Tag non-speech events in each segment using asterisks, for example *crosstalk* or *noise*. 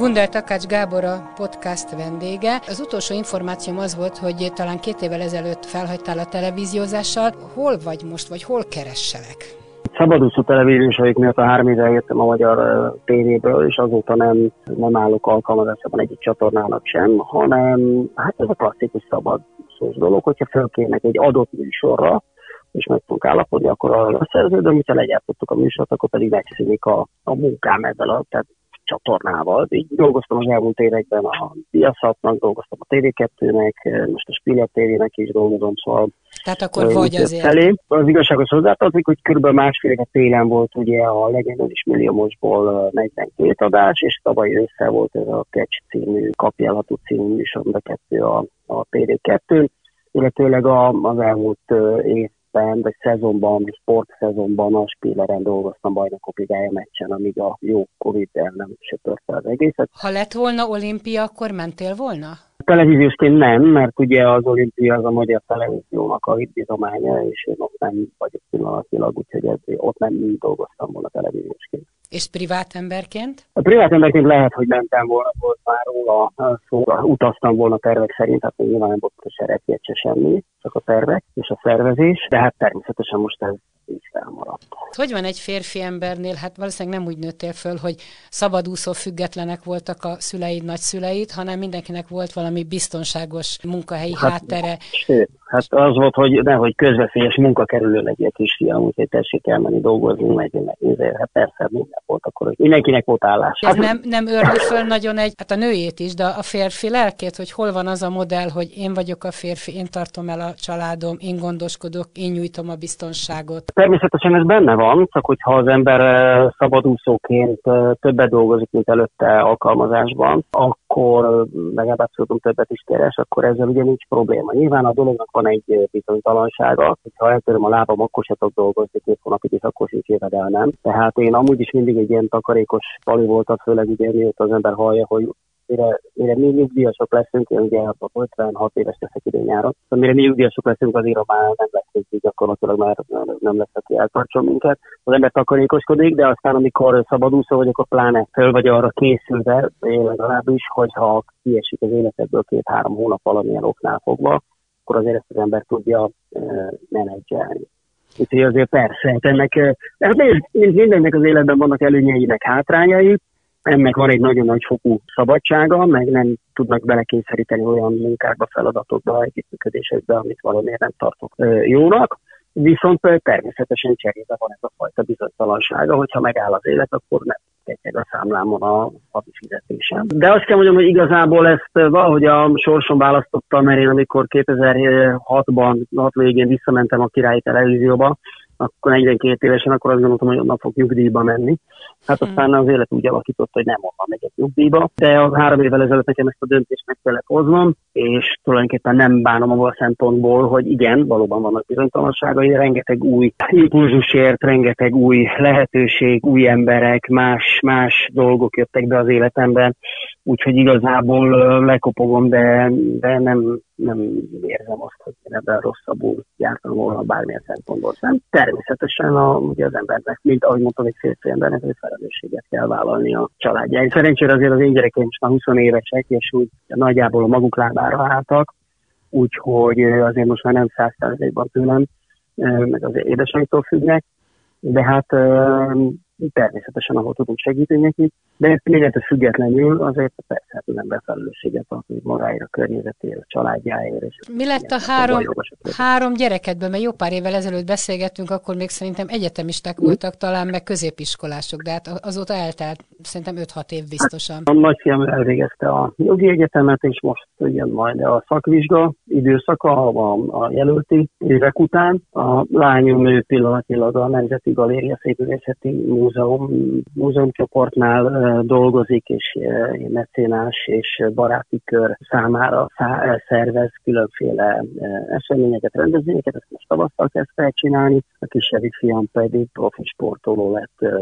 Gundel Takács Gábor a podcast vendége. Az utolsó információm az volt, hogy talán két évvel ezelőtt felhagytál a televíziózással. Hol vagy most, vagy hol keresselek? Szabadúszó televíziósaik miatt a három éve jöttem a magyar tévéből, és azóta nem, nem állok alkalmazásában egyik csatornának sem, hanem hát ez a klasszikus szabadúszós dolog, hogyha fölkérnek egy adott műsorra, és meg tudunk állapodni, akkor arra szerződöm, hogyha legyártottuk a műsort, akkor pedig megszűnik a, a munkám ezzel a, tehát csatornával. Így dolgoztam az elmúlt években a Diaszatnak, dolgoztam a TV2-nek, most a Spiller TV-nek is dolgozom, szóval tehát akkor vagy azért. Felé. Az igazságos hozzátartozik, hogy kb. másfél éve télen volt ugye a legendás milliómosból 42 adás, és tavaly össze volt ez a Catch című, kapjelható című műsor, a kettő a, a TV2 illetőleg a, az elmúlt év évben, vagy szezonban, vagy sportszezonban a Spilleren dolgoztam bajnokok ligája meccsen, amíg a jó Covid el nem söpörte az egészet. Ha lett volna olimpia, akkor mentél volna? Televíziósként nem, mert ugye az olimpia az a magyar televíziónak a hitbizománya, és én ott nem vagyok pillanatilag, úgyhogy ez, ott nem dolgoztam volna televíziósként. És privát emberként? A privát emberként lehet, hogy mentem volna, volt már róla szó, utaztam volna tervek szerint, hát nyilván nem volt a serepjét se semmi, csak a tervek és a szervezés, de hát természetesen most ez így felmaradt. Hogy van egy férfi embernél? Hát valószínűleg nem úgy nőttél föl, hogy szabadúszó függetlenek voltak a szüleid, nagyszüleid, hanem mindenkinek volt valami biztonságos munkahelyi hát, háttere. Sőt, hát az volt, hogy nehogy közveszélyes munka kerülő legyen kisfiam, úgyhogy tessék elmenni dolgozni, meg, meg hát persze minden volt akkor, hogy mindenkinek volt állás. Ez hát, nem, nem örül föl nagyon egy, hát a nőjét is, de a férfi lelkét, hogy hol van az a modell, hogy én vagyok a férfi, én tartom el a családom, én gondoskodok, én nyújtom a biztonságot. Természetesen ez benne van, csak hogyha az ember szabadúszóként többet dolgozik, mint előtte alkalmazásban, akkor legalább abszolút többet is keres, akkor ezzel ugye nincs probléma. Nyilván a dolognak van egy bizonytalansága, hogyha eltöröm a lábam, akkor se tudok dolgozni két hónapig, és akkor sincs jövedelmem. Tehát én amúgy is mindig egy ilyen takarékos pali voltam, főleg ugye mióta az ember hallja, hogy mire, mire mi nyugdíjasok leszünk, én ugye 56 éves leszek idén nyáron, szóval mire mi nyugdíjasok leszünk, azért már nem lesz így gyakorlatilag már nem lesz, aki eltartson minket. Az ember takarékoskodik, de aztán amikor szabadúszó vagy, akkor pláne föl vagy arra készülve, én legalábbis, hogyha kiesik az életedből két-három hónap valamilyen oknál fogva, akkor azért ezt az ember tudja menedzselni. Úgyhogy azért persze, hát ennek, hát mindennek az életben vannak előnyei, meg hátrányai, ennek van egy nagyon nagy fokú szabadsága, meg nem tudnak belekényszeríteni olyan munkákba, feladatokba, együttműködésekbe, amit valamiért nem tartok jónak. Viszont természetesen cserébe van ez a fajta bizonytalansága, hogyha megáll az élet, akkor nem ketyeg a számlámon a havi fizetésem. De azt kell mondjam, hogy igazából ezt valahogy a sorson választottam, mert én amikor 2006-ban, 6 végén visszamentem a királyi televízióba, akkor 42 évesen, akkor azt gondoltam, hogy onnan fog nyugdíjba menni. Hát hmm. aztán az élet úgy alakított, hogy nem onnan megyek nyugdíjba, de a három évvel ezelőtt nekem ezt a döntést meg kellett hoznom, és tulajdonképpen nem bánom abban a szempontból, hogy igen, valóban vannak bizonytalanságai, rengeteg új impulzusért, rengeteg új lehetőség, új emberek, más, más dolgok jöttek be az életemben, úgyhogy igazából lekopogom, de, de nem, nem érzem azt, hogy én ebben rosszabbul jártam volna bármilyen szempontból sem. Természetesen a, ugye az embernek, mint ahogy mondtam, egy férfi embernek, hogy felelősséget kell vállalni a családjáért. Szerencsére azért az én gyerekeim most már 20 évesek, és úgy nagyjából a maguk lábára álltak, úgyhogy azért most már nem száz százalékban tőlem, meg az édesanyjától függnek, de hát természetesen, ahol tudunk segíteni nekik, de mindentől függetlenül azért persze hát az ember felelősséget hogy magáért, a környezetére, a családjáért. És Mi lett a három, három gyerekedből? Mert jó pár évvel ezelőtt beszélgettünk, akkor még szerintem egyetemisták voltak talán, meg középiskolások, de hát azóta eltelt szerintem 5-6 év biztosan. Hát, a nagyfiam elvégezte a jogi egyetemet, és most jön majd a szakvizsga, időszaka a, a jelölti évek után. A lányom ő pillanatilag a Nemzeti Galéria Szépművészeti Múzeum múzeumcsoportnál dolgozik, és mecénás és baráti kör számára szervez különféle eseményeket, rendezvényeket, ezt most tavasztal kezdte csinálni, a kisebbik fiam pedig profi sportoló lett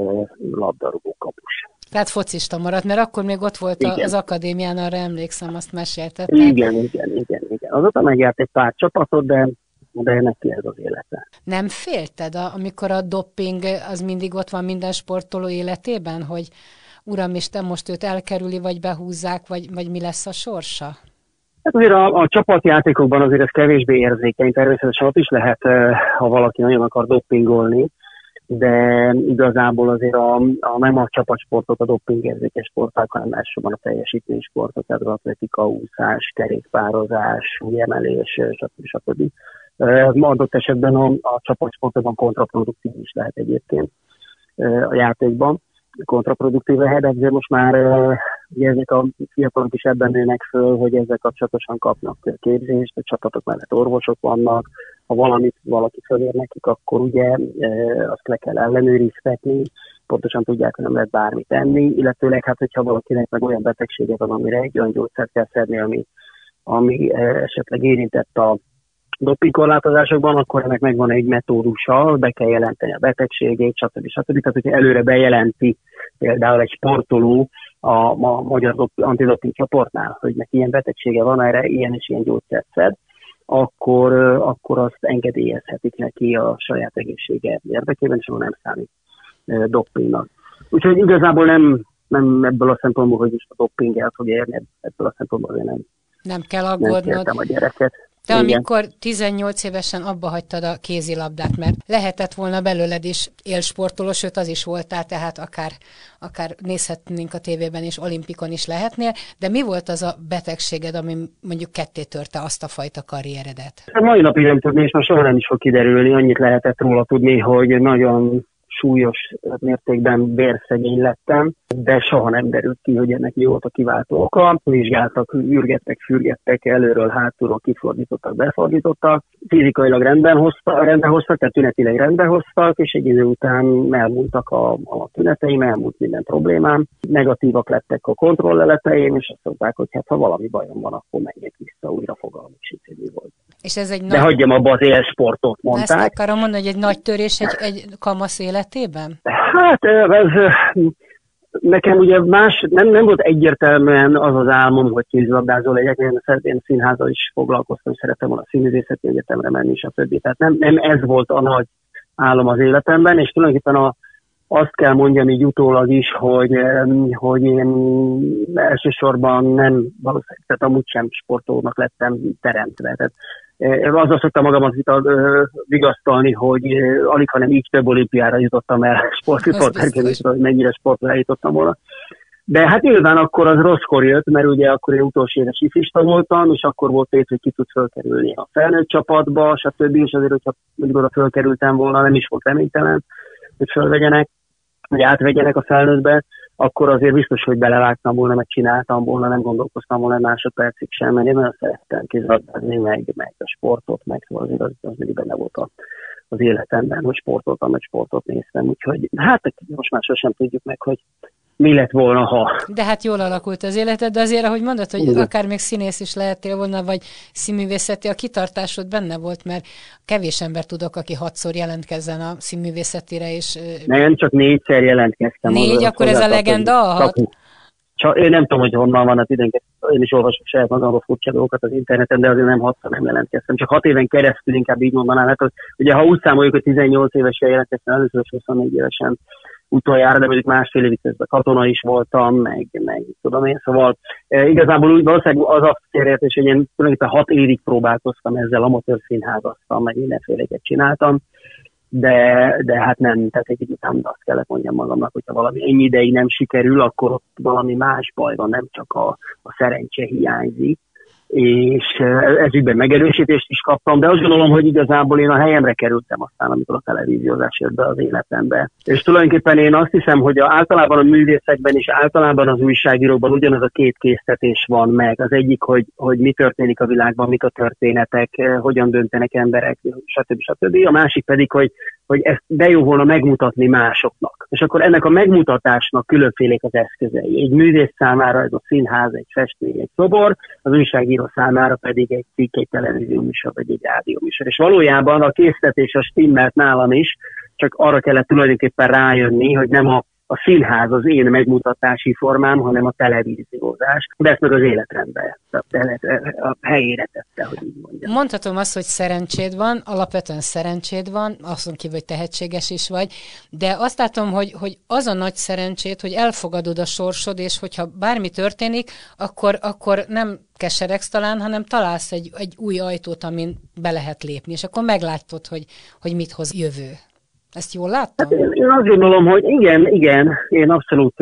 labdarúgó kapus. Tehát focista maradt, mert akkor még ott volt igen. az akadémián, arra emlékszem, azt mesélted. Igen, igen, igen, igen. Azóta megjárt egy pár csapatot, de de neki ez az élete. Nem félted, amikor a dopping az mindig ott van minden sportoló életében, hogy uram Isten most őt elkerüli, vagy behúzzák, vagy, vagy mi lesz a sorsa? Hát azért a, a csapatjátékokban azért ez kevésbé érzékeny, természetesen ott is lehet, eh, ha valaki nagyon akar doppingolni, de igazából azért a, a nem a csapatsportok, a doppingérzékes sportok, hanem elsősorban a teljesítménysportok, tehát az atletika, úszás, kerékpározás, emelés, stb. stb. Adott esetben a, a csapatsportokban kontraproduktív is lehet egyébként a játékban. Kontraproduktív lehet, de azért most már ugye ezek a fiatalok is ebben nőnek föl, hogy ezzel kapcsolatosan kapnak képzést, a csapatok mellett orvosok vannak, ha valamit valaki fölér nekik, akkor ugye azt le kell ellenőriztetni, pontosan tudják, hogy nem lehet bármit tenni, illetőleg hát, hogyha valakinek meg olyan betegsége van, amire egy olyan gyógyszert kell szedni, ami, ami esetleg érintett a dopingkorlátozásokban, akkor ennek megvan egy metódusa, be kell jelenteni a betegségét, stb. stb. Tehát, hogyha előre bejelenti például egy sportoló a, a magyar antidoping csoportnál, hogy neki ilyen betegsége van, erre ilyen és ilyen gyógyszert szed, akkor, akkor azt engedélyezhetik neki a saját egészsége érdekében, és nem számít dopingnak. Úgyhogy igazából nem, nem ebből a szempontból, hogy is a doping el fog érni, ebből a szempontból én nem, nem kell aggódnod. Nem a gyereket. Te Igen. amikor 18 évesen abba hagytad a kézilabdát, mert lehetett volna belőled is élsportoló, sőt az is voltál, tehát akár, akár nézhetnénk a tévében és olimpikon is lehetnél, de mi volt az a betegséged, ami mondjuk ketté törte azt a fajta karrieredet? A mai napig nem tudni, és most soha nem is fog kiderülni, annyit lehetett róla tudni, hogy nagyon súlyos mértékben vérszegény lettem, de soha nem derült ki, hogy ennek mi volt a kiváltó oka. Vizsgáltak, ürgettek, fürgettek, előről, hátulról kifordítottak, befordítottak. Fizikailag rendben, hozta, rendben hoztak, tehát tünetileg rendben hoztak, és egy idő után elmúltak a, a tüneteim, elmúlt minden problémám. Negatívak lettek a kontrolleleteim, és azt mondták, hogy hát ha valami bajom van, akkor menjek vissza, újra fogalmuk sincs, volt. És ez egy De nagy... hagyjam abba az élsportot, mondták. Ezt akarom mondani, hogy egy nagy törés egy, egy kamasz életében? Hát ez nekem ugye más, nem, nem volt egyértelműen az az álmom, hogy kézilabdázó legyek, én szeretném színházal is foglalkoztam, szeretem volna a színművészeti egyetemre menni, és a többi. Tehát nem, nem ez volt a nagy álom az életemben, és tulajdonképpen a, azt kell mondjam így utólag is, hogy, hogy én elsősorban nem valószínűleg, tehát amúgy sem sportolónak lettem teremtve. Tehát azzal szoktam magamat vigasztalni, hogy alig, hanem így több olimpiára jutottam el *laughs* sportriporterként, hogy mennyire sportra eljutottam volna. De hát nyilván akkor az rosszkor jött, mert ugye akkor én utolsó éves ifista voltam, és akkor volt tét, hogy ki tud fölkerülni a felnőtt csapatba, stb. És azért, hogyha mondjuk oda fölkerültem volna, nem is volt reménytelen, hogy fölvegyenek, hogy átvegyenek a felnőttbe, akkor azért biztos, hogy belevágtam volna, meg csináltam volna, nem gondolkoztam volna másodpercig sem, mert én nagyon szerettem kézilabdázni, meg, meg a sportot, meg szóval azért az, az mindig benne volt a, az életemben, hogy sportoltam, meg sportot néztem, úgyhogy hát most már sosem tudjuk meg, hogy mi lett volna, ha. De hát jól alakult az életed, de azért, ahogy mondod, hogy Igen. akár még színész is lehettél volna, vagy színművészeti, a kitartásod benne volt, mert kevés ember tudok, aki hatszor jelentkezzen a színművészetire, és... Nem, csak négyszer jelentkeztem. Négy, az, akkor ez a legenda a hat? Csak én nem tudom, hogy honnan van az időnket, én is olvasok saját magamról furcsa dolgokat az interneten, de azért nem hatszor nem jelentkeztem. Csak hat éven keresztül inkább így mondanám, hát, hogy ugye ha úgy számoljuk, hogy 18 évesen jelentkeztem, először 24 évesen utoljára, de mondjuk másfél évig közben katona is voltam, meg, meg tudom én, szóval e, igazából úgy valószínűleg az a félreértés, hogy én tulajdonképpen hat évig próbálkoztam ezzel, amatőr színházasztam, meg mindenféleket csináltam, de, de hát nem, tehát egy után azt kellett mondjam magamnak, hogyha valami ennyi ideig nem sikerül, akkor ott valami más baj van, nem csak a, a szerencse hiányzik, és ez ügyben megerősítést is kaptam, de azt gondolom, hogy igazából én a helyemre kerültem aztán, amikor a televíziózás jött be az életembe. És tulajdonképpen én azt hiszem, hogy általában a művészekben és általában az újságírókban ugyanaz a két késztetés van meg. Az egyik, hogy, hogy mi történik a világban, mik a történetek, hogyan döntenek emberek, stb. stb. A másik pedig, hogy hogy ezt de jó volna megmutatni másoknak. És akkor ennek a megmutatásnak különfélék az eszközei. Egy művész számára ez a színház, egy festmény, egy szobor, az újságíró számára pedig egy cikk, egy televízió műsor, vagy egy rádió műsor. És valójában a készítés a stimmelt nálam is, csak arra kellett tulajdonképpen rájönni, hogy nem a a színház az én megmutatási formám, hanem a televíziózás. De ezt meg az életrendbe, a helyére tette, hogy így mondjam. Mondhatom azt, hogy szerencséd van, alapvetően szerencséd van, azon kívül, hogy tehetséges is vagy, de azt látom, hogy, hogy az a nagy szerencsét, hogy elfogadod a sorsod, és hogyha bármi történik, akkor, akkor nem keseregsz talán, hanem találsz egy, egy új ajtót, amin be lehet lépni, és akkor meglátod, hogy, hogy mit hoz jövő. Ezt jól láttam? Hát én, én azt gondolom, hogy igen, igen, én abszolút,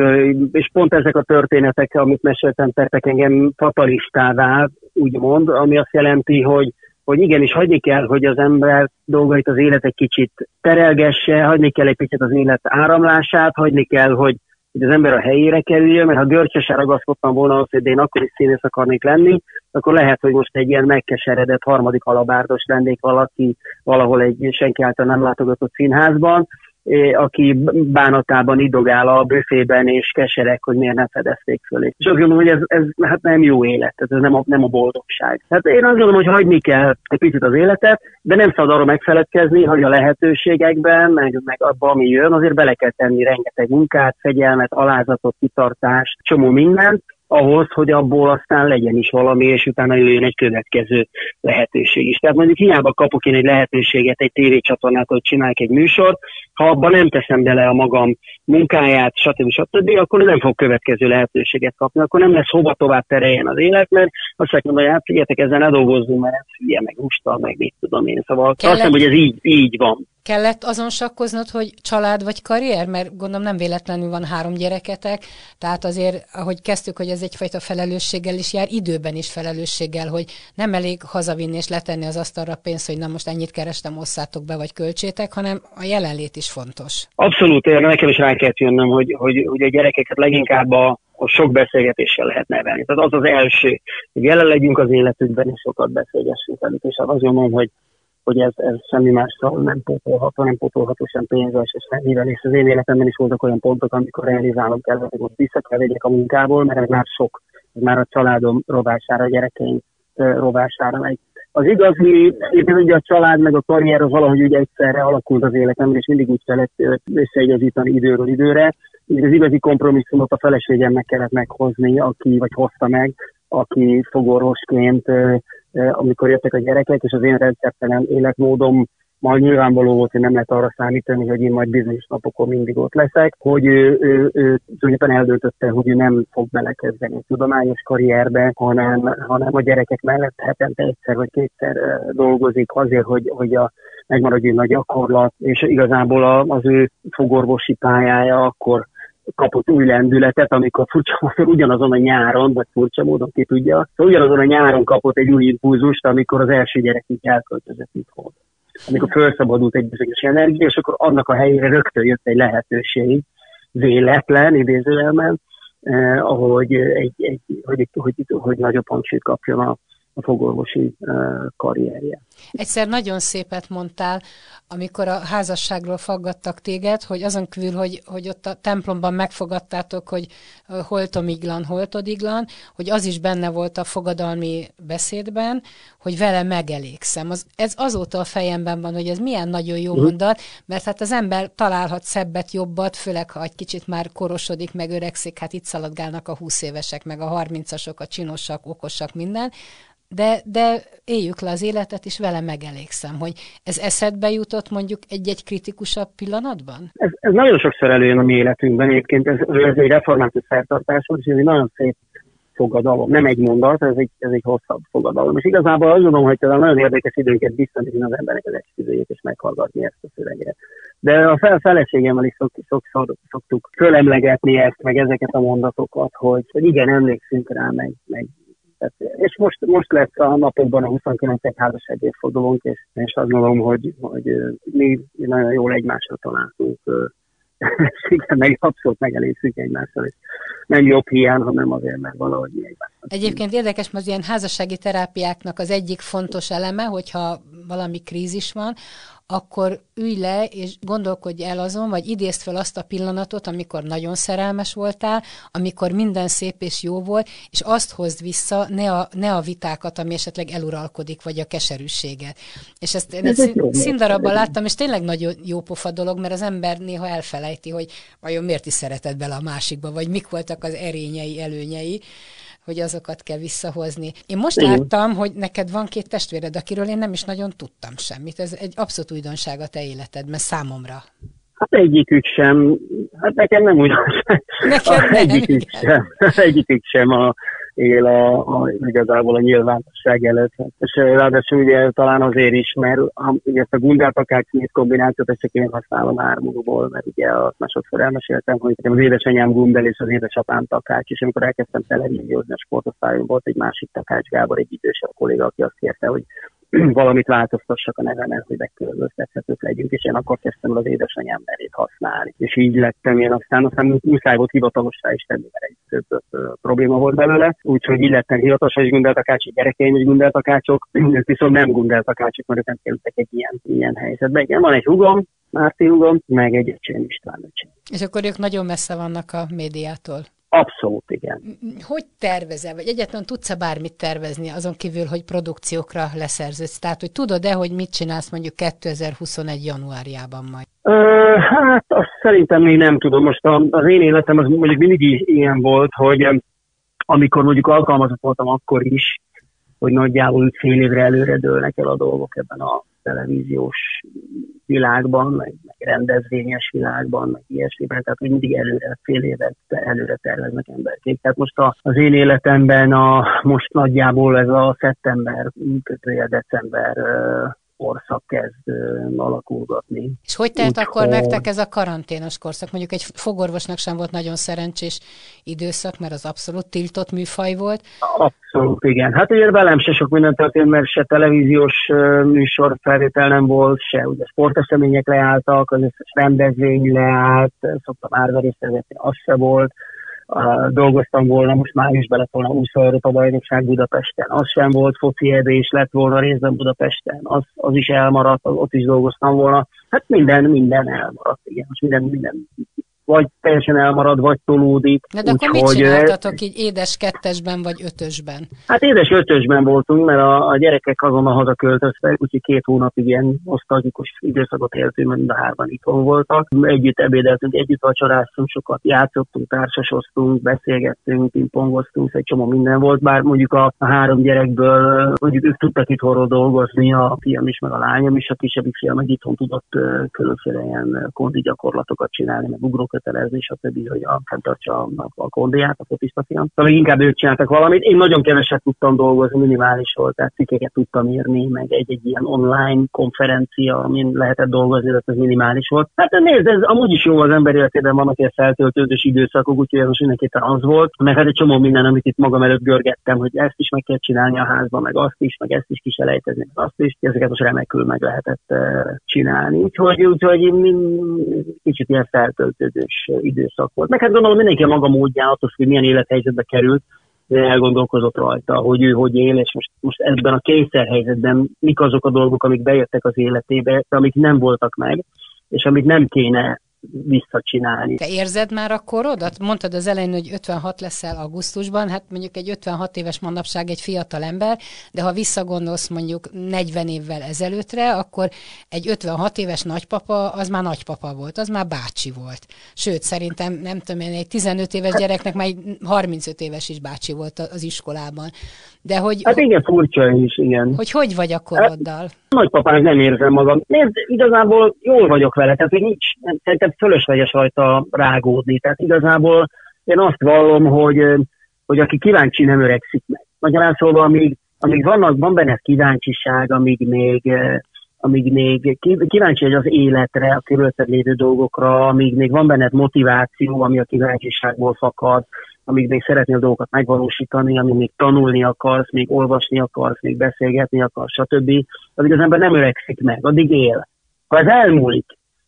és pont ezek a történetek, amit meséltem, tettek engem fatalistává, úgymond, ami azt jelenti, hogy hogy igenis hagyni kell, hogy az ember dolgait az élet egy kicsit terelgesse, hagyni kell egy picit az élet áramlását, hagyni kell, hogy hogy az ember a helyére kerüljön, mert ha görcsösen ragaszkodtam volna ahhoz, hogy én akkor is színész akarnék lenni, akkor lehet, hogy most egy ilyen megkeseredett harmadik alabárdos lennék valaki valahol egy senki által nem látogatott színházban, aki bánatában idogál a büfében, és keserek, hogy miért nem fedezték fölé. És azt gondolom, hogy ez, ez hát nem jó élet, ez nem a, nem a boldogság. Tehát én azt gondolom, hogy hagyni kell egy picit az életet, de nem szabad arról megfeledkezni, hogy a lehetőségekben, meg, meg abban, ami jön, azért bele kell tenni rengeteg munkát, fegyelmet, alázatot, kitartást, csomó mindent, ahhoz, hogy abból aztán legyen is valami, és utána jöjjön egy következő lehetőség is. Tehát mondjuk hiába kapok én egy lehetőséget egy tévécsatornát, hogy csinálják egy műsort, ha abban nem teszem bele a magam munkáját, stb. stb., akkor nem fog következő lehetőséget kapni, akkor nem lesz hova tovább tereljen az élet, mert azt mondja, hogy hát figyeljetek, ezzel ne dolgozzunk, mert ez hülye, meg lusta, meg mit tudom én. Szóval Kellett... azt hiszem, hogy ez így, így van. Kellett azon sakkoznod, hogy család vagy karrier? Mert gondolom nem véletlenül van három gyereketek, tehát azért, ahogy kezdtük, hogy ez egyfajta felelősséggel is jár, időben is felelősséggel, hogy nem elég hazavinni és letenni az asztalra pénzt, hogy na most ennyit kerestem, osszátok be, vagy költsétek, hanem a jelenlét is fontos. Abszolút, én nekem is rá kellett jönnöm, hogy, hogy, hogy a gyerekeket leginkább a, a sok beszélgetéssel lehet nevelni. Tehát az az első, hogy jelen legyünk az életükben, és sokat beszélgessünk velük. És azt mondom, hogy hogy ez, ez semmi mással nem pótolható, nem pótolható sem pénzzel, és semmivel, és az én életemben is voltak olyan pontok, amikor realizálnom kellett, hogy most vissza kell vegyek a munkából, mert ez már sok, ez már a családom rovására, a gyerekeim rovására megy. Az igazi, éppen ugye a család meg a karrier az valahogy ugye egyszerre alakult az életemben, és mindig úgy kellett összeigazítani időről időre. Így az igazi kompromisszumot a feleségemnek kellett meghozni, aki, vagy hozta meg, aki fogorvosként amikor jöttek a gyerekek, és az én rendszertelen életmódom majd nyilvánvaló volt, hogy nem lehet arra számítani, hogy én majd bizonyos napokon mindig ott leszek, hogy ő, ő, ő tulajdonképpen eldöntötte, hogy ő nem fog belekezdeni a tudományos karrierbe, hanem, hanem a gyerekek mellett hetente egyszer vagy kétszer dolgozik azért, hogy, hogy a, megmaradjon a gyakorlat, és igazából az ő fogorvosi pályája akkor kapott új lendületet, amikor furcsa módon ugyanazon a nyáron, vagy furcsa módon ki tudja, szóval ugyanazon a nyáron kapott egy új impulzust, amikor az első gyerek így elköltözött itthon. Amikor felszabadult egy bizonyos energia, és akkor annak a helyére rögtön jött egy lehetőség, véletlen, idézőjelmen, eh, ahogy egy, egy, hogy, hogy, hogy, hogy nagyobb hangsúlyt kapjon a, a fogorvosi karrierje. Egyszer nagyon szépet mondtál, amikor a házasságról faggattak téged, hogy azon kívül, hogy, hogy ott a templomban megfogadtátok, hogy holtomiglan, holtodiglan, hogy az is benne volt a fogadalmi beszédben, hogy vele megelégszem. Az, ez azóta a fejemben van, hogy ez milyen nagyon jó uh-huh. mondat, mert hát az ember találhat szebbet, jobbat, főleg ha egy kicsit már korosodik, meg öregszik, hát itt szaladgálnak a 20 évesek, meg a 30-asok, a csinosak, okosak, minden, de, de éljük le az életet, és vele megelégszem, hogy ez eszedbe jutott mondjuk egy-egy kritikusabb pillanatban? Ez, ez nagyon sokszor előjön a mi életünkben, egyébként ez, ez egy református szertartás és ez egy nagyon szép fogadalom. Nem egy mondat, ez egy, ez egy hosszabb fogadalom. És igazából azt gondolom, hogy talán nagyon érdekes időnket biztosítani az embernek az esküvőjét, és meghallgatni ezt a szöveget. De a fel feleségemmel is szok, sokszor szoktuk fölemlegetni ezt, meg ezeket a mondatokat, hogy, hogy igen, emlékszünk rá, meg, meg Tehát, és most, most lesz a napokban a 29. házasság évfordulónk, és, és azt gondolom, hogy, hogy mi nagyon jól egymásra találtunk *laughs* igen, meg abszolút megelégszünk egymással, és nem jobb hiány, hanem azért, mert valahogy mi egymással. Egyébként érdekes, mert az ilyen házassági terápiáknak az egyik fontos eleme, hogyha valami krízis van, akkor ülj le és gondolkodj el azon, vagy idézd fel azt a pillanatot, amikor nagyon szerelmes voltál, amikor minden szép és jó volt, és azt hozd vissza, ne a, ne a vitákat, ami esetleg eluralkodik, vagy a keserűséget. És ezt én egy színdarabban láttam, és tényleg nagyon jó pofa dolog, mert az ember néha elfelejti, hogy vajon miért is szeretett bele a másikba, vagy mik voltak az erényei, előnyei hogy azokat kell visszahozni. Én most Igen. láttam, hogy neked van két testvéred, akiről én nem is nagyon tudtam semmit. Ez egy abszolút újdonság a te életedben számomra. Hát egyikük sem, hát nekem nem újdonság. Neked *laughs* nem, egyikük sem, *laughs* egyikük sem a, él a, a, igazából a nyilvánosság előtt. És ráadásul ugye talán azért is, mert a, ugye ezt a gundárpakács kombinációt ezt csak én használom ármúlból, mert ugye azt másodszor elmeséltem, hogy az édesanyám gundel és az édesapám takács, és amikor elkezdtem televíziózni a sportosztályon, volt egy másik takács Gábor, egy idősebb kolléga, aki azt kérte, hogy *clears throat* valamit változtassak a nevemen, hogy megkülönböztethetők legyünk, és én akkor kezdtem az édesanyám nevét használni. És így lettem én aztán, aztán muszáj volt hivatalossá is tenni, mert egy több, több probléma volt belőle, úgyhogy így lettem hivatalos, és Gundeltakácsi gyerekeim is Gundeltakácsok, ők *clears throat* viszont nem Gundeltakácsok, mert ők nem kerültek egy ilyen, ilyen helyzetbe. Igen, van egy hugom, Márti hugom, meg egy öcsém István öcsém. És akkor ők nagyon messze vannak a médiától. Abszolút, igen. Hogy tervezel, vagy egyáltalán tudsz-e bármit tervezni, azon kívül, hogy produkciókra leszerződsz? Tehát, hogy tudod-e, hogy mit csinálsz mondjuk 2021. januárjában majd? Ö, hát azt szerintem még nem tudom. Most az én életem az mondjuk mindig ilyen volt, hogy amikor mondjuk alkalmazott voltam akkor is, hogy nagyjából fél évre előre dőlnek el a dolgok ebben a televíziós világban, meg, meg rendezvényes világban, meg ilyesmiben, tehát hogy mindig előre, fél évet előre terveznek emberkék. Tehát most a, az én életemben a, most nagyjából ez a szeptember, kötője december korszak kezd alakulgatni. És hogy telt Úgy, akkor nektek ez a karanténos korszak? Mondjuk egy fogorvosnak sem volt nagyon szerencsés időszak, mert az abszolút tiltott műfaj volt. Abszolút, igen. Hát ugye velem se sok minden történt, mert se televíziós műsor felvétel nem volt, se ugye sportesemények leálltak, az összes rendezvény leállt, szoktam árverészt az se volt dolgoztam volna, most már is lett volna 20 Európa bajnokság Budapesten. Az sem volt foci és lett volna részben Budapesten. Az, az is elmaradt, az, ott is dolgoztam volna. Hát minden, minden elmaradt, igen. Most minden, minden vagy teljesen elmarad, vagy tolódik. De, de akkor mit csináltatok így édes kettesben, vagy ötösben? Hát édes ötösben voltunk, mert a, a gyerekek azonnal hazaköltöztek, úgyhogy két hónapig ilyen osztalgikus időszakot éltünk, mert mind a hárman itthon voltak. Együtt ebédeltünk, együtt vacsoráztunk, sokat játszottunk, társasoztunk, beszélgettünk, pingpongoztunk, egy csomó minden volt, bár mondjuk a, a három gyerekből, mondjuk ők tudtak itthonról dolgozni, a fiam is, meg a lányom is, a kisebbik fiam meg itthon tudott különféle ilyen kondi gyakorlatokat csinálni, meg ugrók kötelezni, stb., hogy a, fenntartsa a, a kondiát, a fotista fiam. Szóval inkább ők csináltak valamit. Én nagyon keveset tudtam dolgozni, minimális volt, tehát cikkeket tudtam írni, meg egy-egy ilyen online konferencia, amin lehetett dolgozni, de ez minimális volt. Hát nézd, ez amúgy is jó az ember életében, vannak ilyen feltöltődős időszakok, úgyhogy ez most mindenképpen az volt. Meg hát egy csomó minden, amit itt magam előtt görgettem, hogy ezt is meg kell csinálni a házban, meg azt is, meg ezt is kiselejtezni, meg azt is, ezeket most remekül meg lehetett uh, csinálni. Úgyhogy, úgyhogy kicsit ilyen feltöltődő kettős időszak volt. Meg hát gondolom mindenki a maga módján, attól, hogy milyen élethelyzetbe került, elgondolkozott rajta, hogy ő hogy él, és most, most ebben a kényszerhelyzetben mik azok a dolgok, amik bejöttek az életébe, amik nem voltak meg, és amit nem kéne visszacsinálni. Te érzed már a korodat? Mondtad az elején, hogy 56 leszel augusztusban, hát mondjuk egy 56 éves manapság egy fiatal ember, de ha visszagondolsz mondjuk 40 évvel ezelőttre, akkor egy 56 éves nagypapa az már nagypapa volt, az már bácsi volt. Sőt, szerintem nem tudom én, egy 15 éves gyereknek már 35 éves is bácsi volt az iskolában. De hogy, hát igen, furcsa is, igen. Hogy hogy vagy a koroddal? Hát, nagypapának nem érzem magam. Nézd, igazából jól vagyok vele, tehát hogy nincs, szerintem fölösleges rajta rágódni. Tehát igazából én azt vallom, hogy, hogy aki kíváncsi, nem öregszik meg. Magyarán szóval, amíg, amíg vannak, van benne kíváncsiság, amíg még, amíg még kíváncsi vagy az életre, a körülötted lévő dolgokra, amíg még van benned motiváció, ami a kíváncsiságból fakad, amíg még szeretné a dolgokat megvalósítani, amíg még tanulni akarsz, még olvasni akarsz, még beszélgetni akarsz, stb. Addig az ember nem öregszik meg, addig él. Ha ez elmúlik,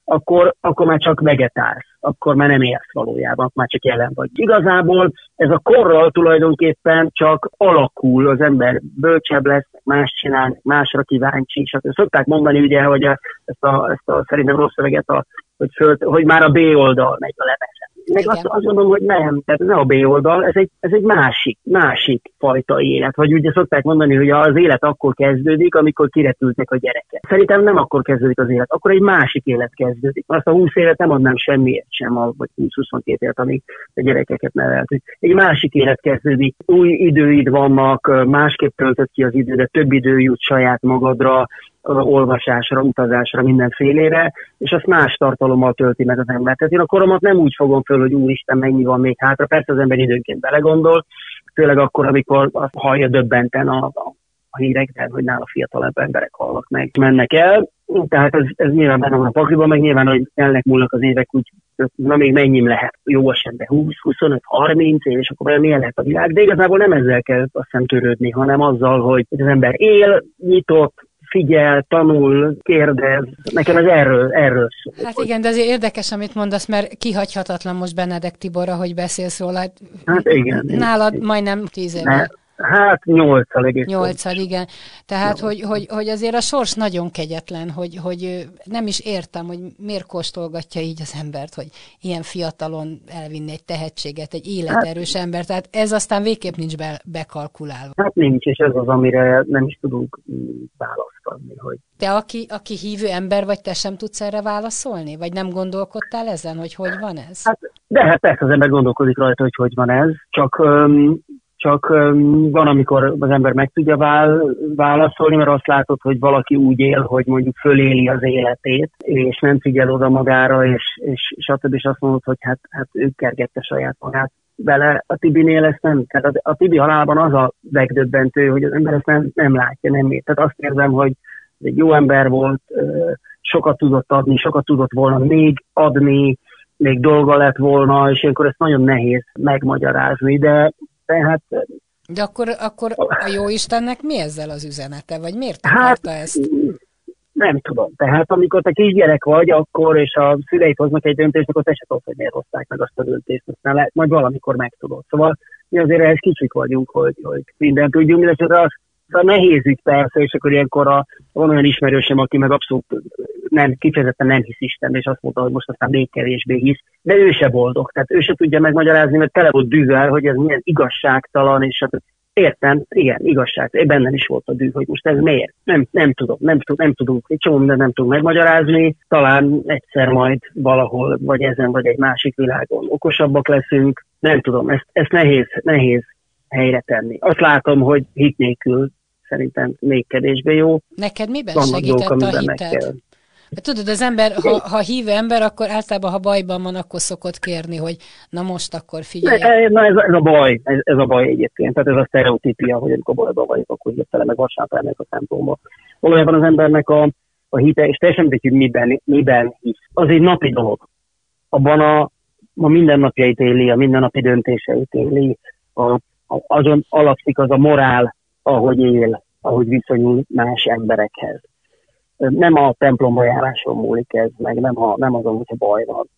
akkor, akkor már csak vegetálsz, akkor már nem élsz valójában, már csak jelen vagy. Igazából ez a korral tulajdonképpen csak alakul, az ember bölcsebb lesz, más csinál, másra kíváncsi, és szokták mondani ugye, hogy a, ezt, a, ezt a szerintem rossz szöveget, a, hogy, föl, hogy már a B oldal megy a lemez meg azt, azt mondom, hogy nem, tehát ez nem a B oldal, ez egy, ez egy másik, másik fajta élet. Vagy ugye szokták mondani, hogy az élet akkor kezdődik, amikor kiretültek a gyerekek. Szerintem nem akkor kezdődik az élet, akkor egy másik élet kezdődik. Azt a 20 évet nem adnám semmiért sem, vagy 20-22 évet, amíg a gyerekeket neveltük. Egy másik élet kezdődik, új időid vannak, másképp töltött ki az idődet, több idő jut saját magadra, olvasásra, utazásra, mindenfélére, és azt más tartalommal tölti meg az ember. Tehát én a koromat nem úgy fogom föl, hogy úristen, mennyi van még hátra. Persze az ember időnként belegondol, főleg akkor, amikor azt hallja döbbenten a, a, a hírekben, hogy nála fiatalabb emberek hallnak meg, mennek el. Tehát ez, ez nyilván benne van a pakliban, meg nyilván, hogy elnek múlnak az évek, úgy, na még mennyim lehet, jó esetben 20, 25, 30 év, és akkor milyen lehet a világ, de igazából nem ezzel kell azt hiszem törődni, hanem azzal, hogy az ember él, nyitott, figyel, tanul, kérdez. Nekem ez erről, erről szól. Hát igen, de azért érdekes, amit mondasz, mert kihagyhatatlan most Benedek Tiborra, hogy beszélsz róla. Hát igen. Nálad igen. majdnem tíz éve. Hát nyolccal egész. Nyolccal, igen. Tehát, hogy, hogy, hogy azért a sors nagyon kegyetlen, hogy, hogy nem is értem, hogy miért kóstolgatja így az embert, hogy ilyen fiatalon elvinni egy tehetséget, egy életerős hát, ember. Tehát ez aztán végképp nincs be, bekalkulálva. Hát nincs, és ez az, amire nem is tudunk választ adni. Hogy... Te, aki, aki hívő ember vagy, te sem tudsz erre válaszolni? Vagy nem gondolkodtál ezen, hogy hogy van ez? Hát, de hát persze az ember gondolkodik rajta, hogy hogy van ez, csak um, csak van, amikor az ember meg tudja válaszolni, mert azt látod, hogy valaki úgy él, hogy mondjuk föléli az életét, és nem figyel oda magára, és, és stb. és azt mondod, hogy hát, hát ő kergette saját magát bele. A Tibinél ezt nem, tehát a, a Tibi halálban az a legdöbbentő, hogy az ember ezt nem, nem látja, nem ért. Tehát azt érzem, hogy egy jó ember volt, sokat tudott adni, sokat tudott volna még adni, még dolga lett volna, és ilyenkor ezt nagyon nehéz megmagyarázni, de tehát... De akkor, akkor a jó Istennek mi ezzel az üzenete, vagy miért hát, ezt? Nem tudom. Tehát amikor te kisgyerek vagy, akkor, és a szüleid hoznak egy döntést, akkor te se tudod, hogy miért hozták meg azt a döntést. Aztán lehet, majd valamikor megtudod. Szóval mi azért ehhez kicsik vagyunk, hogy, hogy mindent tudjunk, de csak az, Szóval nehéz ügy persze, és akkor ilyenkor a, van olyan ismerősem, aki meg abszolút nem, kifejezetten nem hisz Isten, és azt mondta, hogy most aztán még kevésbé hisz, de ő se boldog. Tehát ő se tudja megmagyarázni, mert tele volt dühvel, hogy ez milyen igazságtalan, és hát értem, igen, igazság, bennem is volt a dű, hogy most ez miért. Nem, nem tudom, nem, tud, nem tudunk, egy csomó mindent nem tudunk megmagyarázni, talán egyszer majd valahol, vagy ezen, vagy egy másik világon okosabbak leszünk, nem tudom, ezt, ezt nehéz, nehéz helyre tenni. Azt látom, hogy hit nélkül szerintem még kevésbé jó. Neked miben Vannak segített dolgok, a hited? Mert tudod, az ember, ha, ha hívő ember, akkor általában, ha bajban van, akkor szokott kérni, hogy na most akkor figyelj. Ne, na ez, ez, a baj, ez, ez, a baj egyébként. Tehát ez a sztereotípia, hogy amikor bajban vagyok, akkor hirtelen meg vasárnap elmegyek a templomba. Valójában az embernek a, a hite, és teljesen mindegy, hogy miben, miben hisz. Az egy napi dolog. Abban a, a mindennapjait éli, a mindennapi döntéseit éli, a, a, azon alapszik az a morál, ahogy él, ahogy viszonyul más emberekhez. Nem a templomba járáson múlik ez, meg nem, a, nem azon, hogyha baj van.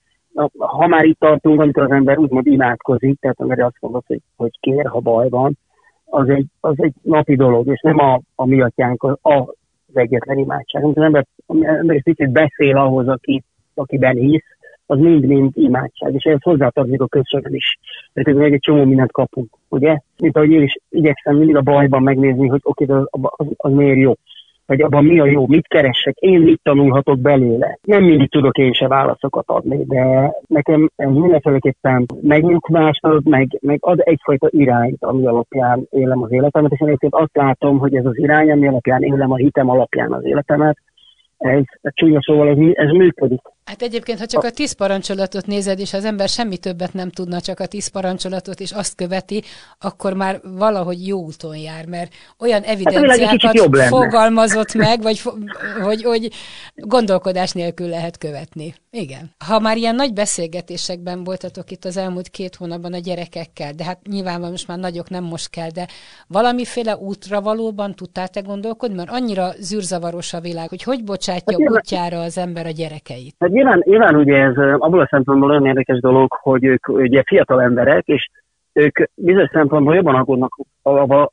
Ha már itt tartunk, amikor az ember úgymond imádkozik, tehát amikor azt mondod, hogy, hogy kér, ha baj van, az egy, az egy napi dolog, és nem a, a mi atyánk az, az egyetlen imádság. Amikor az ember, az ember egy picit beszél ahhoz, aki, akiben hisz, az mind-mind imádság, és ehhez hozzátartozik a köszönöm is. Mert még egy csomó mindent kapunk, ugye? Mint ahogy én is igyekszem mindig a bajban megnézni, hogy oké, okay, az, az, az miért jó vagy abban mi a jó, mit keresek, én mit tanulhatok belőle. Nem mindig tudok én se válaszokat adni, de nekem ez mindenféleképpen megnyugvást meg, meg ad egyfajta irányt, ami alapján élem az életemet, és én egyébként azt látom, hogy ez az irány, ami alapján élem a hitem alapján az életemet, ez csúnya szóval ez, ez működik. Hát egyébként, ha csak a tíz parancsolatot nézed, és az ember semmi többet nem tudna, csak a tíz parancsolatot, és azt követi, akkor már valahogy jó úton jár, mert olyan hát evidenciákat hát fogalmazott meg, vagy hogy, hogy gondolkodás nélkül lehet követni. Igen. Ha már ilyen nagy beszélgetésekben voltatok itt az elmúlt két hónapban a gyerekekkel, de hát nyilván most már nagyok nem most kell, de valamiféle útra valóban tudtál te gondolkodni, mert annyira zűrzavaros a világ, hogy hogy bocsátja hát útjára az ember a gyerekeit. Hát nyilván, nyilván ugye ez abból a szempontból olyan érdekes dolog, hogy ők ugye fiatal emberek, és ők bizonyos szempontból jobban aggódnak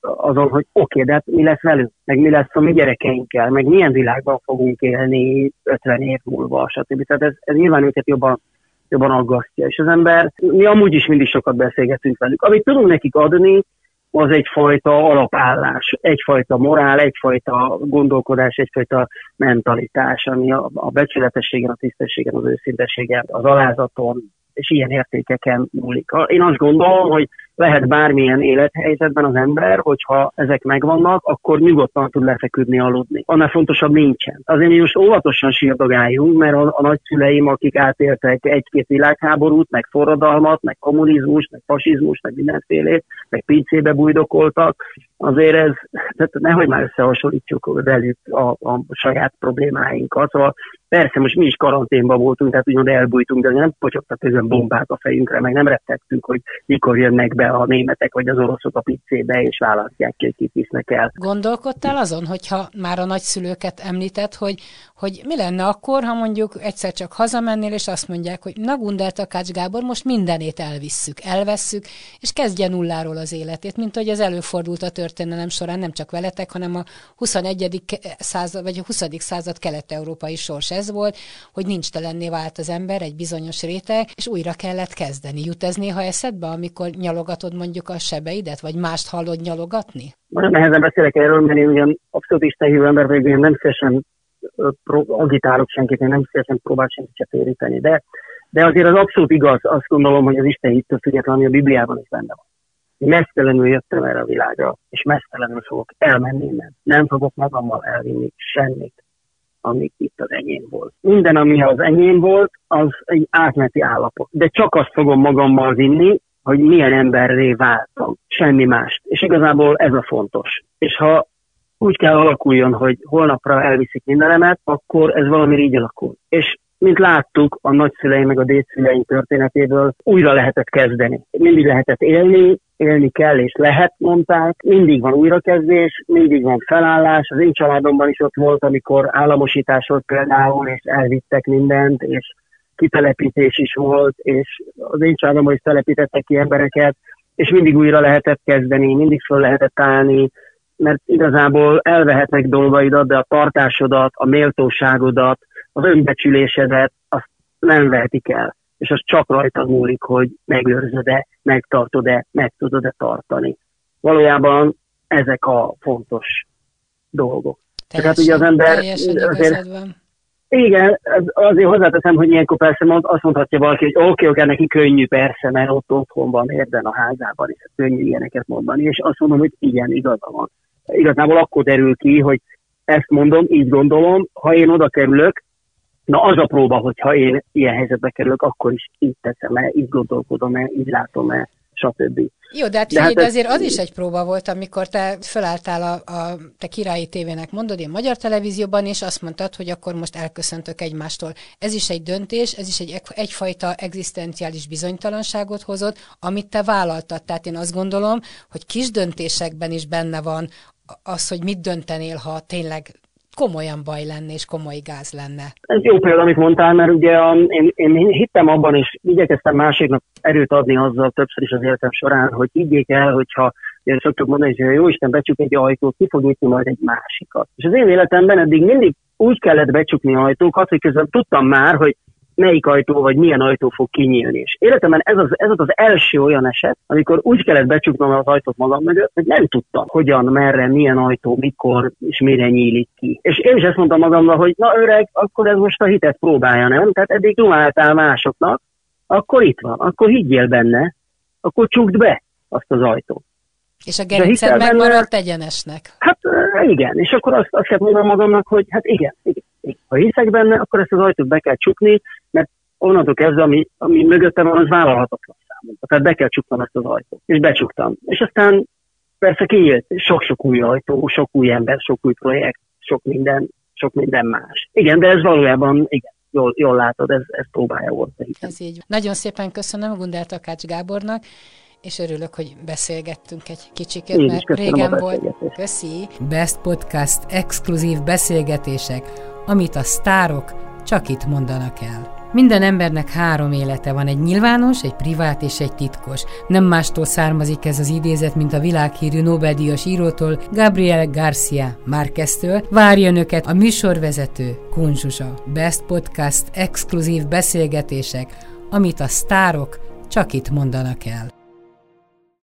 azon, hogy oké, okay, de hát mi lesz velünk, meg mi lesz a mi gyerekeinkkel, meg milyen világban fogunk élni 50 év múlva, stb. Tehát ez, ez nyilván őket jobban, jobban aggasztja. És az ember, mi amúgy is mindig sokat beszélgetünk velük. Amit tudunk nekik adni, az egyfajta alapállás, egyfajta morál, egyfajta gondolkodás, egyfajta mentalitás, ami a, a becsületességen, a tisztességen, az őszintességen, az alázaton, és ilyen értékeken múlik. Én azt gondolom, hogy lehet bármilyen élethelyzetben az ember, hogyha ezek megvannak, akkor nyugodtan tud lefeküdni, aludni. Annál fontosabb nincsen. Azért mi most óvatosan sírdogáljunk, mert a, a nagyszüleim, akik átéltek egy-két világháborút, meg forradalmat, meg kommunizmus, meg fasizmus, meg mindenfélét, meg pincébe bujdokoltak, azért ez, tehát nehogy már összehasonlítjuk velük a, a saját problémáinkat. Szóval persze most mi is karanténban voltunk, tehát úgymond elbújtunk, de nem pocsogtak ezen bombák a fejünkre, meg nem rettegtünk, hogy mikor jönnek be a németek vagy az oroszok a piccébe, és választják ki, hogy kit visznek el. Gondolkodtál azon, hogyha már a nagyszülőket említett, hogy, hogy mi lenne akkor, ha mondjuk egyszer csak hazamennél, és azt mondják, hogy na Gundel Takács Gábor, most mindenét elvisszük, elvesszük, és kezdje nulláról az életét, mint hogy ez előfordult a történelem során, nem csak veletek, hanem a 21. század, vagy a 20. század kelet-európai sors ez volt, hogy nincs telenné vált az ember, egy bizonyos réteg, és újra kellett kezdeni. Jut ez néha eszedbe, amikor nyalogatod mondjuk a sebeidet, vagy mást hallod nyalogatni? Nagyon nehezen beszélek erről, mert én ugyan abszolút istenhívő ember vagyok, én nem szívesen agitálok senkit, én nem szívesen próbál senkit téríteni, de, de azért az abszolút igaz, azt gondolom, hogy az Isten hittől függetlenül, ami a Bibliában is benne van. Mesztelenül jöttem erre a világra, és mesztelenül fogok elmenni innen. Nem fogok magammal elvinni semmit, ami itt az enyém volt. Minden, ami az enyém volt, az egy átmeneti állapot. De csak azt fogom magammal vinni, hogy milyen emberré váltam. Semmi mást. És igazából ez a fontos. És ha úgy kell alakuljon, hogy holnapra elviszik mindenemet, akkor ez valami így alakul. És mint láttuk a nagyszüleim meg a dédszüleim történetéből, újra lehetett kezdeni. Mindig lehetett élni, élni kell és lehet, mondták. Mindig van újrakezdés, mindig van felállás. Az én családomban is ott volt, amikor államosítás volt például, és elvittek mindent, és kitelepítés is volt, és az én családomban is telepítettek ki embereket, és mindig újra lehetett kezdeni, mindig föl lehetett állni, mert igazából elvehetnek dolgaidat, de a tartásodat, a méltóságodat, az önbecsülésedet, azt nem vehetik el. És az csak rajta múlik, hogy megőrzöd-e, megtartod-e, meg tudod-e tartani. Valójában ezek a fontos dolgok. Teljesen, Tehát ugye az ember azért, igen, azért hozzáteszem, hogy ilyenkor persze mond, azt mondhatja valaki, hogy oké, okay, oké, neki könnyű persze, mert ott otthon van érden a házában, és könnyű ilyeneket mondani, és azt mondom, hogy igen, igaza van igazából akkor derül ki, hogy ezt mondom, így gondolom, ha én oda kerülök, na az a próba, hogyha én ilyen helyzetbe kerülök, akkor is így teszem-e, így gondolkodom-e, így látom-e, stb. Jó, de hát, de, hát azért az is egy próba volt, amikor te fölálltál a, a te királyi tévének, mondod, én magyar televízióban, és azt mondtad, hogy akkor most elköszöntök egymástól. Ez is egy döntés, ez is egy, egyfajta egzisztenciális bizonytalanságot hozott, amit te vállaltad. Tehát én azt gondolom, hogy kis döntésekben is benne van az, hogy mit döntenél, ha tényleg komolyan baj lenne és komoly gáz lenne. Ez jó példa, amit mondtál, mert ugye a, én, én hittem abban, és igyekeztem másiknak erőt adni azzal többször is az életem során, hogy higgyék el, hogyha én szoktuk mondani, hogy jó Isten becsuk egy ajtót, ki fog nyitni majd egy másikat. És az én életemben eddig mindig úgy kellett becsukni ajtókat, hogy közben tudtam már, hogy melyik ajtó vagy milyen ajtó fog kinyílni. És életemben ez az, ez az első olyan eset, amikor úgy kellett becsuknom az ajtót magam mögött, hogy nem tudtam, hogyan, merre, milyen ajtó, mikor és mire nyílik ki. És én is ezt mondtam magamnak, hogy na öreg, akkor ez most a hitet próbálja, nem? Tehát eddig dumáltál másoknak, akkor itt van, akkor higgyél benne, akkor csukd be azt az ajtót. És a gerinced megmaradt egyenesnek. Hát igen, és akkor azt, azt kell mondanom magamnak, hogy hát igen, igen Ha hiszek benne, akkor ezt az ajtót be kell csukni, mert onnantól kezdve, ami, ami mögötte van, az vállalhatatlan számomra. Tehát be kell csuknom ezt az ajtót. És becsuktam. És aztán persze kinyílt sok-sok új ajtó, sok új ember, sok új projekt, sok minden, sok minden más. Igen, de ez valójában, igen, jól, jól látod, ez, ez próbálja volt. Ez így. Nagyon szépen köszönöm Gundel Takács Gábornak, és örülök, hogy beszélgettünk egy kicsikét, Én mert régen volt. Köszi. Best Podcast exkluzív beszélgetések, amit a sztárok csak itt mondanak el. Minden embernek három élete van, egy nyilvános, egy privát és egy titkos. Nem mástól származik ez az idézet, mint a világhírű Nobel-díjas írótól, Gabriel Garcia Márqueztől. Várja önöket a műsorvezető Kunzsusa. Best Podcast exkluzív beszélgetések, amit a sztárok csak itt mondanak el.